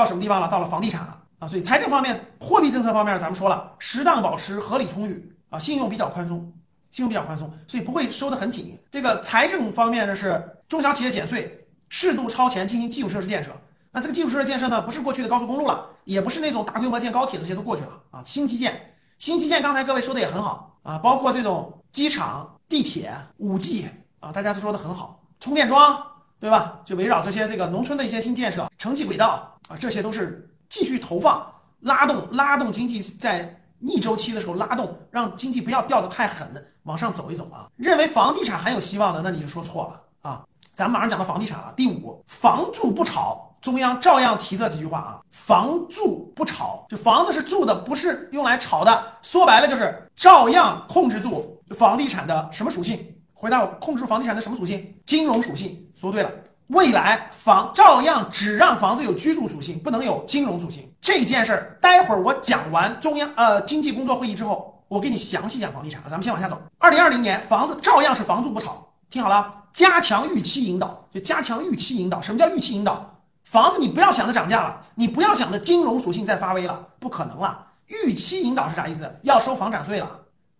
到什么地方了？到了房地产了啊！所以财政方面、货币政策方面，咱们说了，适当保持合理充裕啊，信用比较宽松，信用比较宽松，所以不会收得很紧。这个财政方面呢是中小企业减税，适度超前进行基础设施建设。那这个基础设施建设呢，不是过去的高速公路了，也不是那种大规模建高铁，这些都过去了啊。新基建，新基建，刚才各位说的也很好啊，包括这种机场、地铁、五 G 啊，大家都说的很好，充电桩。对吧？就围绕这些这个农村的一些新建设、城际轨道啊，这些都是继续投放、拉动、拉动经济在逆周期的时候拉动，让经济不要掉得太狠，往上走一走啊。认为房地产还有希望的，那你就说错了啊。咱们马上讲到房地产了。第五，房住不炒，中央照样提这几句话啊。房住不炒，就房子是住的，不是用来炒的。说白了就是照样控制住房地产的什么属性。回答我，控制住房地产的什么属性？金融属性。说对了，未来房照样只让房子有居住属性，不能有金融属性。这件事儿，待会儿我讲完中央呃经济工作会议之后，我给你详细讲房地产。咱们先往下走。二零二零年，房子照样是房住不炒。听好了，加强预期引导，就加强预期引导。什么叫预期引导？房子你不要想着涨价了，你不要想着金融属性在发威了，不可能了。预期引导是啥意思？要收房产税了。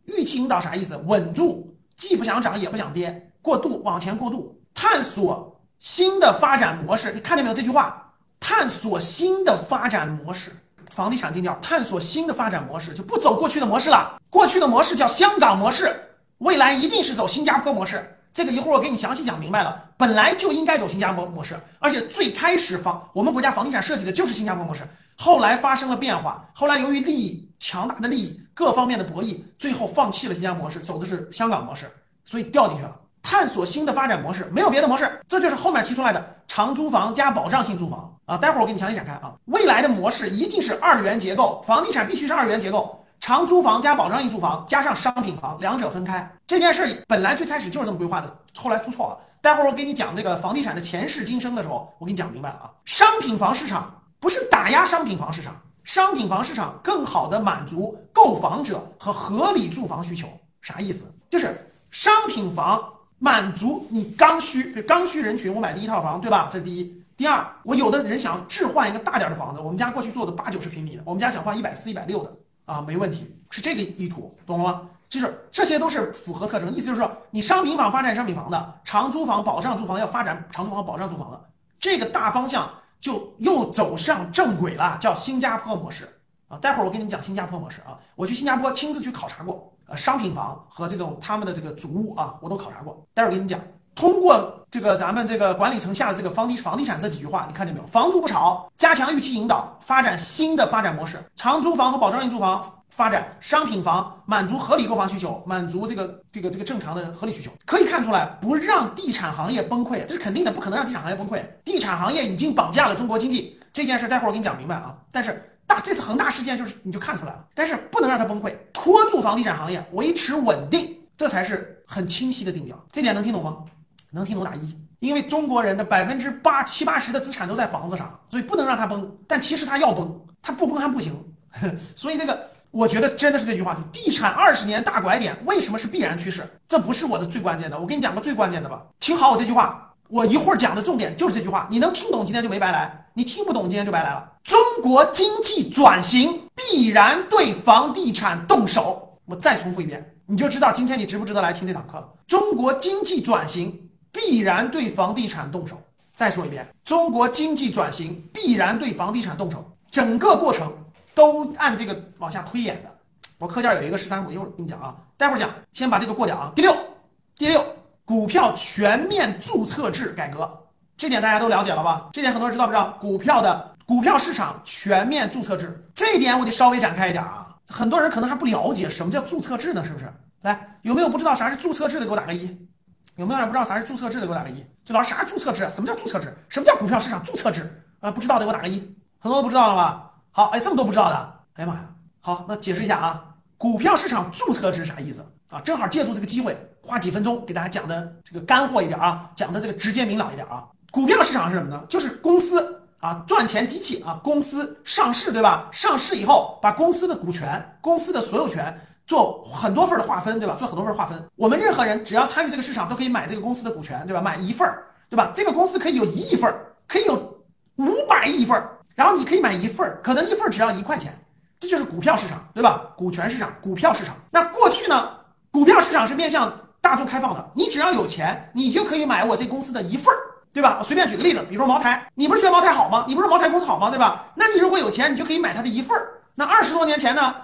预期引导啥意思？稳住。既不想涨也不想跌，过渡往前过渡，探索新的发展模式。你看见没有这句话？探索新的发展模式，房地产定调，探索新的发展模式，就不走过去的模式了。过去的模式叫香港模式，未来一定是走新加坡模式。这个一会儿我给你详细讲明白了。本来就应该走新加坡模式，而且最开始房我们国家房地产设计的就是新加坡模式，后来发生了变化，后来由于利益。强大的利益，各方面的博弈，最后放弃了新加坡模式，走的是香港模式，所以掉进去了。探索新的发展模式，没有别的模式，这就是后面提出来的长租房加保障性住房啊。待会儿我给你详细展开啊。未来的模式一定是二元结构，房地产必须是二元结构，长租房加保障性住房加上商品房，两者分开。这件事本来最开始就是这么规划的，后来出错了。待会儿我给你讲这个房地产的前世今生的时候，我给你讲明白了啊。商品房市场不是打压商品房市场。商品房市场更好的满足购房者和合理住房需求，啥意思？就是商品房满足你刚需，刚需人群，我买第一套房，对吧？这是第一。第二，我有的人想置换一个大点的房子，我们家过去做的八九十平米的，我们家想换一百四、一百六的啊，没问题，是这个意图，懂了吗？就是这些都是符合特征，意思就是说，你商品房发展商品房的，长租房保障住房要发展长租房保障住房的这个大方向。就又走上正轨了，叫新加坡模式啊！待会儿我给你们讲新加坡模式啊！我去新加坡亲自去考察过，呃，商品房和这种他们的这个主屋啊，我都考察过。待会儿给你讲，通过这个咱们这个管理层下的这个房地房地产这几句话，你看见没有？房住不炒，加强预期引导，发展新的发展模式，长租房和保障性住房。发展商品房，满足合理购房需求，满足这个这个这个正常的合理需求，可以看出来，不让地产行业崩溃，这是肯定的，不可能让地产行业崩溃。地产行业已经绑架了中国经济，这件事待会儿我给你讲明白啊。但是大这次恒大事件就是你就看出来了，但是不能让它崩溃，拖住房地产行业，维持稳定，这才是很清晰的定调。这点能听懂吗？能听懂打一。因为中国人的百分之八七八十的资产都在房子上，所以不能让它崩。但其实它要崩，它不崩还不行。所以这个。我觉得真的是这句话，就地产二十年大拐点，为什么是必然趋势？这不是我的最关键的，我给你讲个最关键的吧。听好我这句话，我一会儿讲的重点就是这句话，你能听懂今天就没白来，你听不懂今天就白来了。中国经济转型必然对房地产动手，我再重复一遍，你就知道今天你值不值得来听这堂课。中国经济转型必然对房地产动手，再说一遍，中国经济转型必然对房地产动手，整个过程。都按这个往下推演的，我课件有一个十三步，一会儿跟你讲啊，待会儿讲，先把这个过掉啊。第六，第六，股票全面注册制改革，这点大家都了解了吧？这点很多人知道不知道？股票的股票市场全面注册制，这一点我得稍微展开一点啊。很多人可能还不了解什么叫注册制呢，是不是？来，有没有不知道啥是注册制的？给我打个一。有没有人不知道啥是注册制的？给我打个一。就老师啥是注册制？什么叫注册制？什么叫股票市场注册制？啊，不知道的给我打个一。很多都不知道了吧？好，哎，这么多不知道的，哎呀妈呀！好，那解释一下啊，股票市场注册制啥意思啊？正好借助这个机会，花几分钟给大家讲的这个干货一点啊，讲的这个直接明朗一点啊。股票市场是什么呢？就是公司啊，赚钱机器啊，公司上市对吧？上市以后，把公司的股权、公司的所有权做很多份的划分对吧？做很多份划分，我们任何人只要参与这个市场，都可以买这个公司的股权对吧？买一份儿对吧？这个公司可以有一亿份儿，可以有五百亿份儿。然后你可以买一份儿，可能一份儿只要一块钱，这就是股票市场，对吧？股权市场、股票市场。那过去呢，股票市场是面向大众开放的，你只要有钱，你就可以买我这公司的一份儿，对吧？我随便举个例子，比如说茅台，你不是觉得茅台好吗？你不是茅台公司好吗？对吧？那你如果有钱，你就可以买它的一份儿。那二十多年前呢，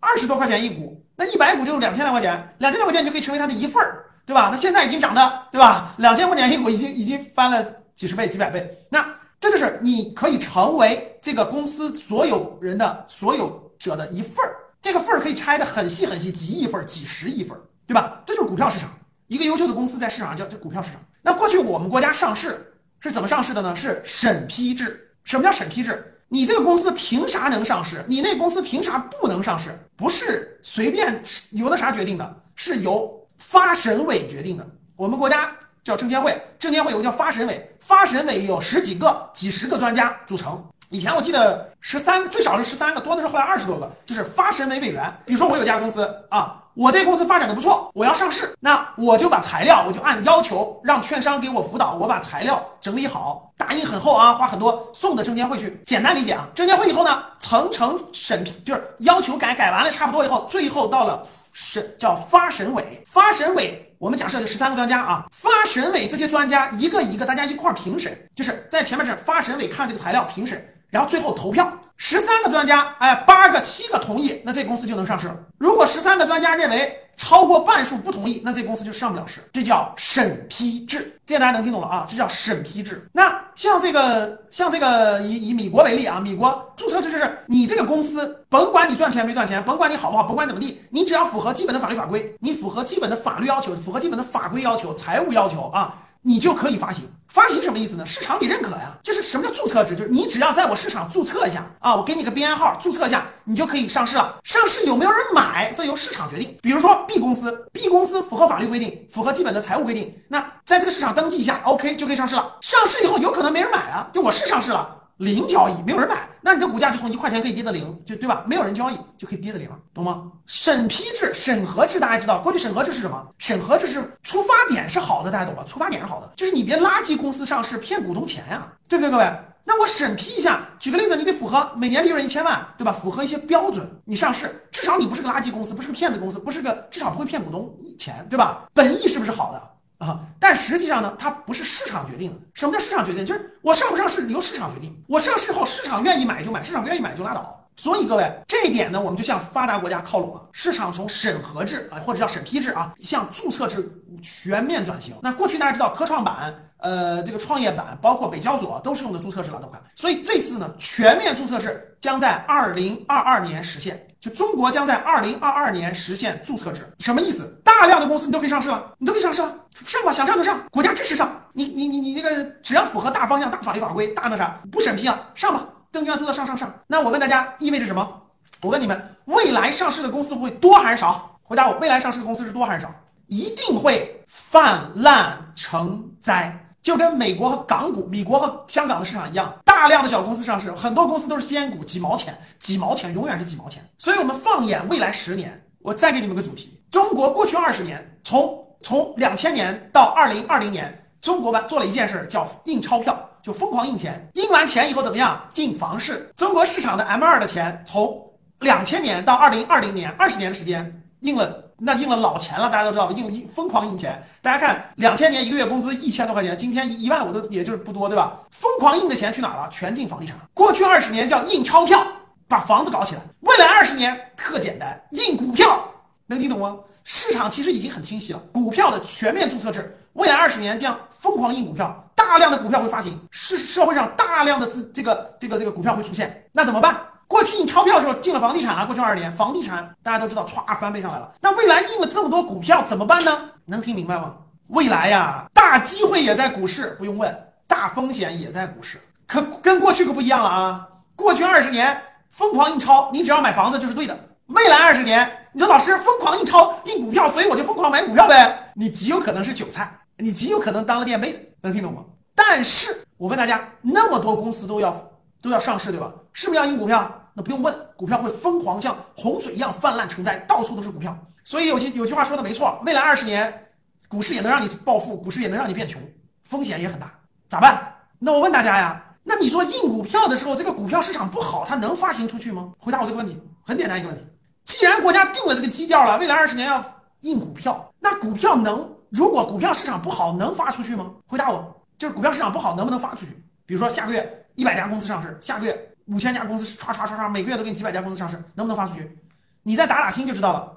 二十多块钱一股，那一百股就是两千来块钱，两千来块钱你就可以成为它的一份儿，对吧？那现在已经涨的，对吧？两千块钱一股已经已经翻了几十倍、几百倍。那这就是你可以成为这个公司所有人的所有者的一份儿，这个份儿可以拆的很细很细，几亿份儿、几十亿份儿，对吧？这就是股票市场，一个优秀的公司在市场上叫这股票市场。那过去我们国家上市是怎么上市的呢？是审批制。什么叫审批制？你这个公司凭啥能上市？你那公司凭啥不能上市？不是随便由那啥决定的，是由发审委决定的。我们国家叫证监会，证监会有个叫发审委，发审委有十几个、几十个专家组成。以前我记得十三，最少是十三个，多的是后来二十多个，就是发审委委员。比如说我有家公司啊，我这公司发展的不错，我要上市，那我就把材料，我就按要求让券商给我辅导，我把材料整理好，打印很厚啊，花很多送的证监会去。简单理解啊，证监会以后呢，层层审批，就是要求改，改完了差不多以后，最后到了审叫发审委，发审委。我们假设就十三个专家啊，发审委这些专家一个一个大家一块儿评审，就是在前面是发审委看这个材料评审。然后最后投票，十三个专家，哎，八个、七个同意，那这公司就能上市了。如果十三个专家认为超过半数不同意，那这公司就上不了市。这叫审批制，这大家能听懂了啊？这叫审批制。那像这个，像这个，以以米国为例啊，米国注册制就是你这个公司，甭管你赚钱没赚钱，甭管你好不好，甭管怎么地，你只要符合基本的法律法规，你符合基本的法律要求，符合基本的法规要求、财务要求啊。你就可以发行，发行什么意思呢？市场得认可呀。就是什么叫注册制？就是你只要在我市场注册一下啊，我给你个编号，注册一下，你就可以上市了。上市有没有人买，这由市场决定。比如说 B 公司，B 公司符合法律规定，符合基本的财务规定，那在这个市场登记一下，OK 就可以上市了。上市以后有可能没人买啊，就我是上市了。零交易，没有人买，那你的股价就从一块钱可以跌到零，就对吧？没有人交易就可以跌到零了，懂吗？审批制、审核制，大家知道，过去审核制是什么？审核制是出发点是好的，大家懂吧？出发点是好的，就是你别垃圾公司上市骗股东钱呀，对不对，各位？那我审批一下，举个例子，你得符合每年利润一千万，对吧？符合一些标准，你上市，至少你不是个垃圾公司，不是个骗子公司，不是个至少不会骗股东钱，对吧？本意是不是好的？啊，但实际上呢，它不是市场决定的。什么叫市场决定？就是我上不上市由市场决定。我上市后，市场愿意买就买，市场不愿意买就拉倒。所以各位，这一点呢，我们就向发达国家靠拢了。市场从审核制啊，或者叫审批制啊，向注册制全面转型。那过去大家知道，科创板、呃，这个创业板，包括北交所都是用的注册制了，都看。所以这次呢，全面注册制将在二零二二年实现。就中国将在二零二二年实现注册制，什么意思？大量的公司你都可以上市了，你都可以上市了，上吧，想上就上，国家支持上。你你你你这个只要符合大方向、大法律法规、大那啥，不审批啊，上吧，登记完注册上上上。那我问大家，意味着什么？我问你们，未来上市的公司会多还是少？回答我，未来上市的公司是多还是少？一定会泛滥成灾。就跟美国和港股、美国和香港的市场一样，大量的小公司上市，很多公司都是仙股，几毛钱，几毛钱，永远是几毛钱。所以，我们放眼未来十年，我再给你们个主题：中国过去二十年，从从两千年到二零二零年，中国吧做了一件事，叫印钞票，就疯狂印钱。印完钱以后怎么样？进房市。中国市场的 M 二的钱，从两千年到二零二零年，二十年的时间印了。那印了老钱了，大家都知道，印印疯狂印钱。大家看，两千年一个月工资一千多块钱，今天一万五都也就是不多，对吧？疯狂印的钱去哪儿了？全进房地产。过去二十年叫印钞票，把房子搞起来。未来二十年特简单，印股票，能听懂吗？市场其实已经很清晰了，股票的全面注册制。未来二十年将疯狂印股票，大量的股票会发行，是社会上大量的资这个这个这个股票会出现，那怎么办？过去印钞票的时候进了房地产了，过去二十年房地产大家都知道歘翻倍上来了。那未来印了这么多股票怎么办呢？能听明白吗？未来呀，大机会也在股市，不用问，大风险也在股市，可跟过去可不一样了啊。过去二十年疯狂印钞，你只要买房子就是对的。未来二十年，你说老师疯狂印钞印股票，所以我就疯狂买股票呗？你极有可能是韭菜，你极有可能当了垫背的，能听懂吗？但是我问大家，那么多公司都要。都要上市，对吧？是不是要印股票？那不用问，股票会疯狂像洪水一样泛滥成灾，到处都是股票。所以有些有句话说的没错，未来二十年，股市也能让你暴富，股市也能让你变穷，风险也很大，咋办？那我问大家呀，那你说印股票的时候，这个股票市场不好，它能发行出去吗？回答我这个问题，很简单一个问题。既然国家定了这个基调了，未来二十年要印股票，那股票能如果股票市场不好，能发出去吗？回答我，就是股票市场不好，能不能发出去？比如说下个月一百家公司上市，下个月五千家公司唰唰唰唰，每个月都给你几百家公司上市，能不能发出去？你再打打心就知道了。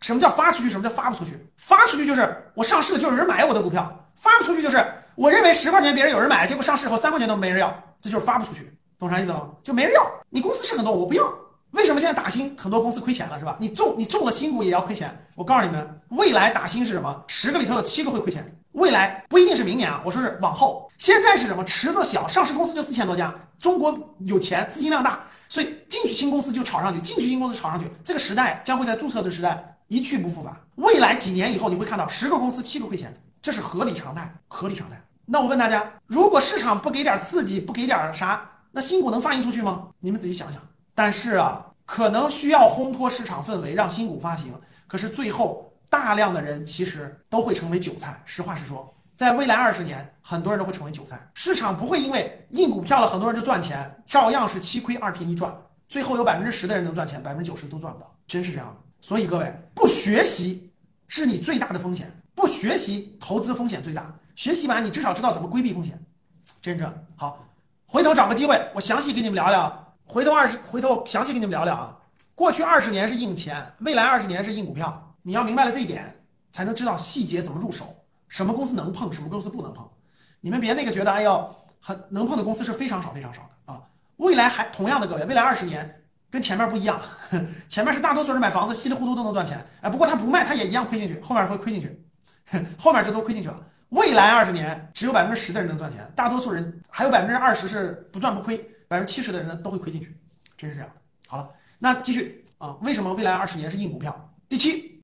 什么叫发出去？什么叫发不出去？发出去就是我上市了，就有人买我的股票；发不出去就是我认为十块钱别人有人买，结果上市以后三块钱都没人要，这就是发不出去。懂啥意思了吗？就没人要。你公司是很多，我不要。为什么现在打新很多公司亏钱了，是吧？你中你中了新股也要亏钱。我告诉你们，未来打新是什么？十个里头有七个会亏钱。未来不一定是明年啊，我说是往后。现在是什么？池子小，上市公司就四千多家，中国有钱，资金量大，所以进去新公司就炒上去，进去新公司炒上去。这个时代将会在注册制时代一去不复返。未来几年以后，你会看到十个公司七个亏钱，这是合理常态，合理常态。那我问大家，如果市场不给点刺激，不给点啥，那新股能发行出去吗？你们仔细想想。但是啊。可能需要烘托市场氛围，让新股发行。可是最后，大量的人其实都会成为韭菜。实话实说，在未来二十年，很多人都会成为韭菜。市场不会因为印股票了，很多人就赚钱，照样是七亏二平一赚。最后有百分之十的人能赚钱，百分之九十都赚不到，真是这样。所以各位，不学习是你最大的风险。不学习，投资风险最大。学习完，你至少知道怎么规避风险。真正好，回头找个机会，我详细跟你们聊聊。回头二十，回头详细跟你们聊聊啊。过去二十年是印钱，未来二十年是印股票。你要明白了这一点，才能知道细节怎么入手，什么公司能碰，什么公司不能碰。你们别那个觉得，哎呦，很能碰的公司是非常少非常少的啊。未来还同样的各位，未来二十年跟前面不一样，前面是大多数人买房子稀里糊涂都能赚钱，哎，不过他不卖他也一样亏进去，后面会亏进去，后面就都亏进去了。未来二十年只有百分之十的人能赚钱，大多数人还有百分之二十是不赚不亏。百分之七十的人呢都会亏进去，真是这样的。好了，那继续啊，为什么未来二十年是硬股票？第七。